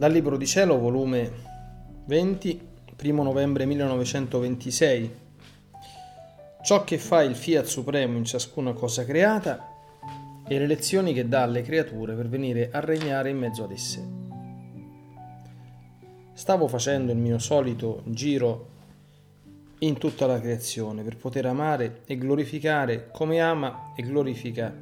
Dal Libro di Cielo, volume 20, 1 novembre 1926. Ciò che fa il Fiat Supremo in ciascuna cosa creata e le lezioni che dà alle creature per venire a regnare in mezzo ad esse. Stavo facendo il mio solito giro in tutta la creazione per poter amare e glorificare come ama e glorifica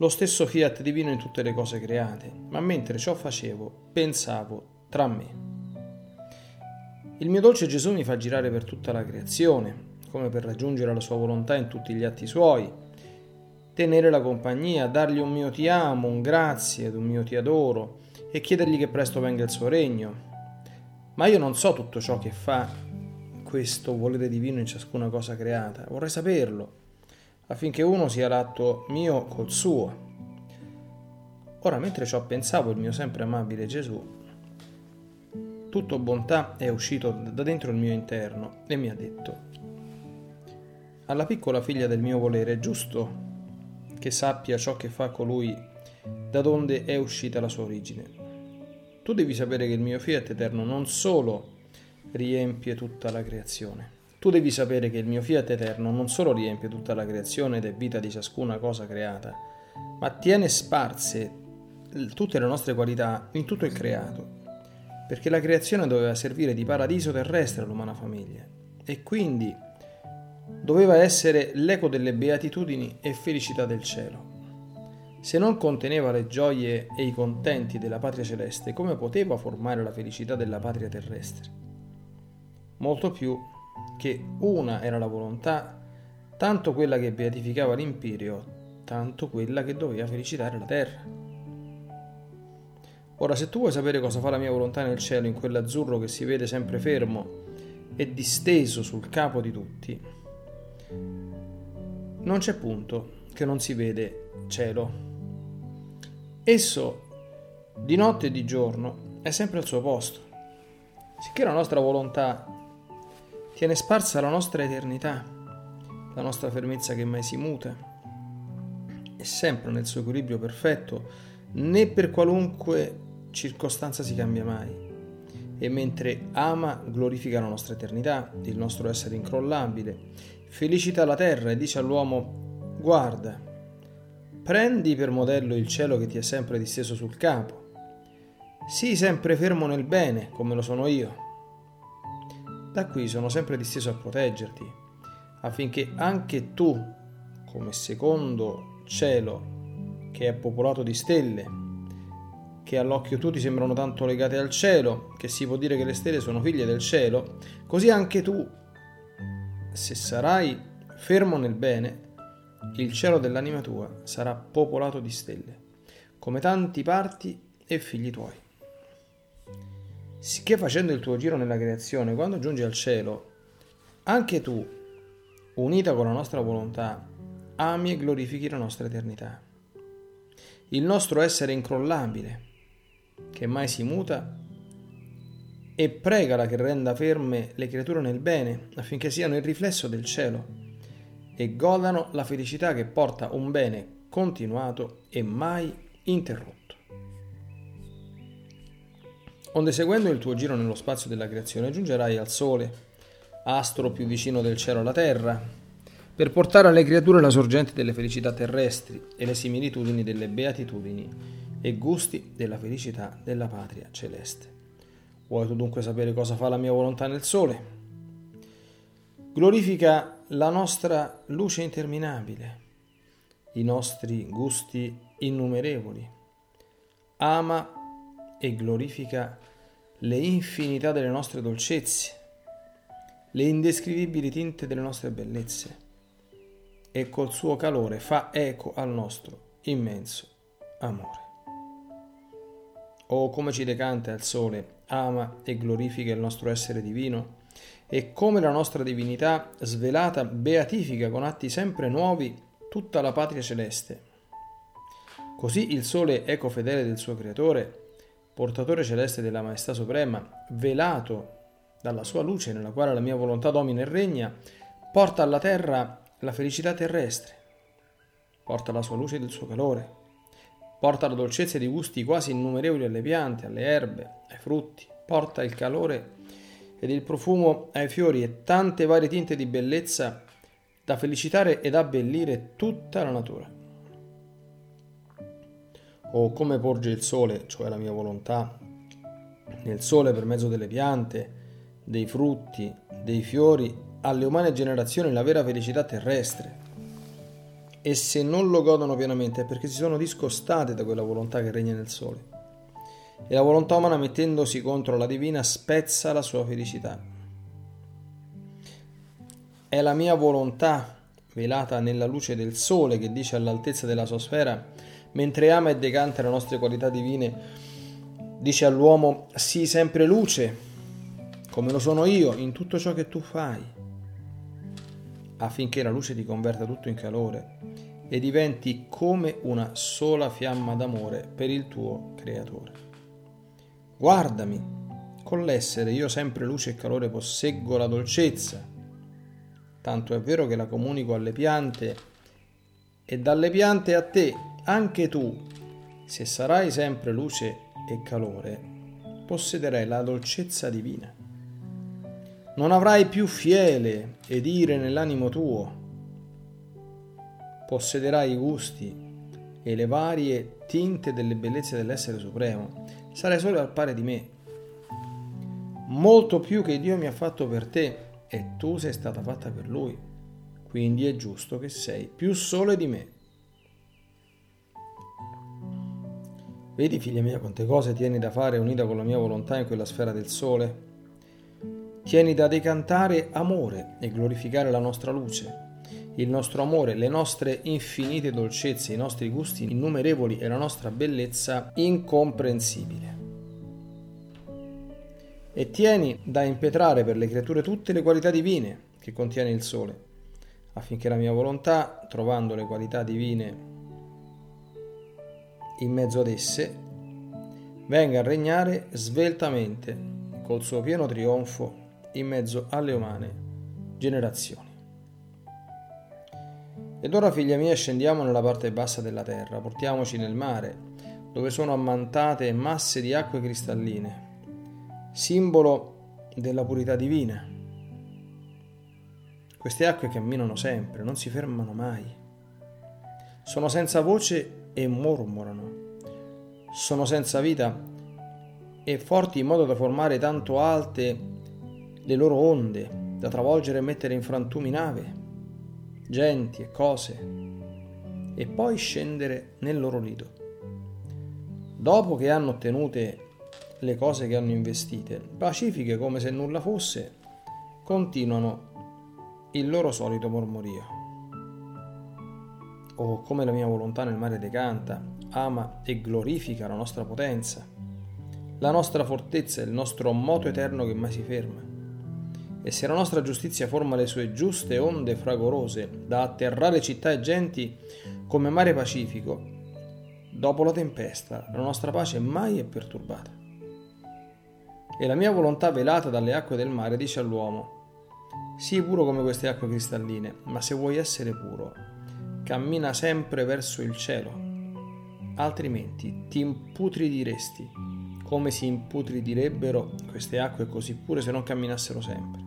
lo stesso fiat divino in tutte le cose create, ma mentre ciò facevo, pensavo tra me. Il mio dolce Gesù mi fa girare per tutta la creazione, come per raggiungere la sua volontà in tutti gli atti suoi, tenere la compagnia, dargli un mio ti amo, un grazie ed un mio ti adoro e chiedergli che presto venga il suo regno. Ma io non so tutto ciò che fa questo volere divino in ciascuna cosa creata, vorrei saperlo affinché uno sia l'atto mio col suo. Ora, mentre ciò pensavo, il mio sempre amabile Gesù, tutto bontà, è uscito da dentro il mio interno e mi ha detto, alla piccola figlia del mio volere è giusto che sappia ciò che fa colui da donde è uscita la sua origine. Tu devi sapere che il mio fiat eterno non solo riempie tutta la creazione, tu devi sapere che il mio fiat eterno non solo riempie tutta la creazione ed è vita di ciascuna cosa creata, ma tiene sparse tutte le nostre qualità in tutto il creato, perché la creazione doveva servire di paradiso terrestre all'umana famiglia e quindi doveva essere l'eco delle beatitudini e felicità del cielo. Se non conteneva le gioie e i contenti della patria celeste, come poteva formare la felicità della patria terrestre? Molto più che una era la volontà, tanto quella che beatificava l'imperio, tanto quella che doveva felicitare la terra. Ora, se tu vuoi sapere cosa fa la mia volontà nel cielo, in quell'azzurro che si vede sempre fermo e disteso sul capo di tutti, non c'è punto che non si vede cielo. Esso, di notte e di giorno, è sempre al suo posto. Sicché la nostra volontà tiene sparsa la nostra eternità, la nostra fermezza che mai si muta, è sempre nel suo equilibrio perfetto, né per qualunque circostanza si cambia mai. E mentre ama, glorifica la nostra eternità, il nostro essere incrollabile, felicita la terra e dice all'uomo, guarda, prendi per modello il cielo che ti è sempre disteso sul capo, sii sempre fermo nel bene, come lo sono io da qui sono sempre disteso a proteggerti, affinché anche tu, come secondo cielo che è popolato di stelle, che all'occhio tu ti sembrano tanto legate al cielo, che si può dire che le stelle sono figlie del cielo, così anche tu, se sarai fermo nel bene, il cielo dell'anima tua sarà popolato di stelle, come tanti parti e figli tuoi. Sicché facendo il tuo giro nella creazione, quando giungi al cielo, anche tu, unita con la nostra volontà, ami e glorifichi la nostra eternità. Il nostro essere incrollabile, che mai si muta, e pregala che renda ferme le creature nel bene, affinché siano il riflesso del cielo e godano la felicità che porta un bene continuato e mai interrotto. Onde seguendo il tuo giro nello spazio della creazione giungerai al Sole, astro più vicino del cielo alla terra, per portare alle creature la sorgente delle felicità terrestri e le similitudini delle beatitudini e gusti della felicità della patria celeste. Vuoi tu dunque sapere cosa fa la mia volontà nel Sole? Glorifica la nostra luce interminabile, i nostri gusti innumerevoli, ama e glorifica le infinità delle nostre dolcezze, le indescrivibili tinte delle nostre bellezze e col suo calore fa eco al nostro immenso amore. Oh, come ci decanta il sole, ama e glorifica il nostro essere divino, e come la nostra divinità svelata beatifica con atti sempre nuovi tutta la patria celeste. Così il sole eco fedele del suo creatore portatore celeste della Maestà Suprema, velato dalla sua luce nella quale la mia volontà domina e regna, porta alla terra la felicità terrestre, porta la sua luce ed il suo calore, porta la dolcezza di gusti quasi innumerevoli alle piante, alle erbe, ai frutti, porta il calore ed il profumo ai fiori e tante varie tinte di bellezza da felicitare ed abbellire tutta la natura. O come porge il sole, cioè la mia volontà, nel sole per mezzo delle piante, dei frutti, dei fiori, alle umane generazioni la vera felicità terrestre e se non lo godono pienamente è perché si sono discostate da quella volontà che regna nel sole. E la volontà umana mettendosi contro la divina spezza la sua felicità. È la mia volontà, velata nella luce del sole, che dice all'altezza della sua sfera, mentre ama e decanta le nostre qualità divine, dice all'uomo, sii sempre luce, come lo sono io, in tutto ciò che tu fai affinché la luce ti converta tutto in calore e diventi come una sola fiamma d'amore per il tuo creatore. Guardami, con l'essere io sempre luce e calore posseggo la dolcezza, tanto è vero che la comunico alle piante e dalle piante a te, anche tu, se sarai sempre luce e calore, possederai la dolcezza divina. Non avrai più fiele ed ire nell'animo tuo. Possederai i gusti e le varie tinte delle bellezze dell'essere supremo. Sarai solo al pari di me. Molto più che Dio mi ha fatto per te e tu sei stata fatta per Lui. Quindi è giusto che sei più sole di me. Vedi, figlia mia, quante cose tieni da fare unita con la mia volontà in quella sfera del sole? Tieni da decantare amore e glorificare la nostra luce, il nostro amore, le nostre infinite dolcezze, i nostri gusti innumerevoli e la nostra bellezza incomprensibile. E tieni da impetrare per le creature tutte le qualità divine che contiene il sole, affinché la mia volontà, trovando le qualità divine in mezzo ad esse, venga a regnare sveltamente col suo pieno trionfo in mezzo alle umane generazioni. Ed ora, figlia mia, scendiamo nella parte bassa della terra, portiamoci nel mare, dove sono ammantate masse di acque cristalline, simbolo della purità divina. Queste acque camminano sempre, non si fermano mai. Sono senza voce e mormorano. Sono senza vita e forti in modo da formare tanto alte le loro onde da travolgere e mettere in frantumi nave, genti e cose, e poi scendere nel loro lido. Dopo che hanno ottenute le cose che hanno investite, pacifiche come se nulla fosse, continuano il loro solito mormorio. Oh, come la mia volontà nel mare decanta, ama e glorifica la nostra potenza, la nostra fortezza e il nostro moto eterno che mai si ferma e se la nostra giustizia forma le sue giuste onde fragorose da atterrare città e genti come mare pacifico, dopo la tempesta la nostra pace mai è perturbata. E la mia volontà velata dalle acque del mare dice all'uomo, sii puro come queste acque cristalline, ma se vuoi essere puro, cammina sempre verso il cielo, altrimenti ti imputridiresti, come si imputridirebbero queste acque così pure se non camminassero sempre.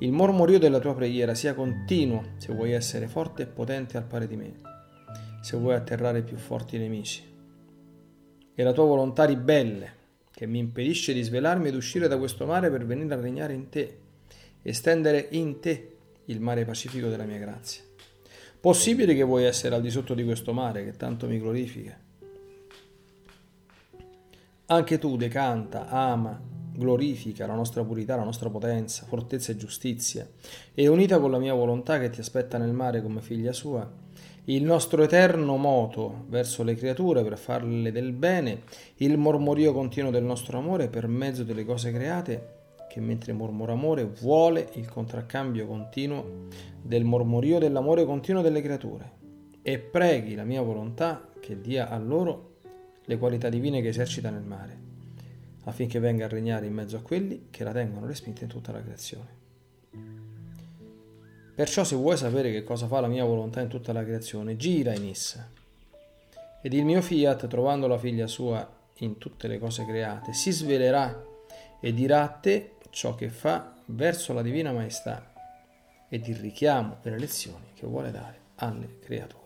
Il mormorio della tua preghiera sia continuo se vuoi essere forte e potente al pari di me, se vuoi atterrare i più forti nemici. E la tua volontà ribelle, che mi impedisce di svelarmi ed uscire da questo mare per venire a regnare in te e stendere in te il mare pacifico della mia grazia. Possibile che vuoi essere al di sotto di questo mare che tanto mi glorifica? Anche tu decanta, ama, glorifica la nostra purità, la nostra potenza, fortezza e giustizia, e unita con la mia volontà che ti aspetta nel mare come figlia sua, il nostro eterno moto verso le creature per farle del bene, il mormorio continuo del nostro amore per mezzo delle cose create, che mentre mormora amore vuole il contraccambio continuo del mormorio dell'amore continuo delle creature, e preghi la mia volontà che dia a loro le qualità divine che esercita nel mare affinché venga a regnare in mezzo a quelli che la tengono respinta in tutta la creazione. Perciò se vuoi sapere che cosa fa la mia volontà in tutta la creazione, gira in essa Ed il mio fiat, trovando la figlia sua in tutte le cose create, si svelerà e dirà a te ciò che fa verso la divina maestà ed il richiamo e le lezioni che vuole dare alle creature.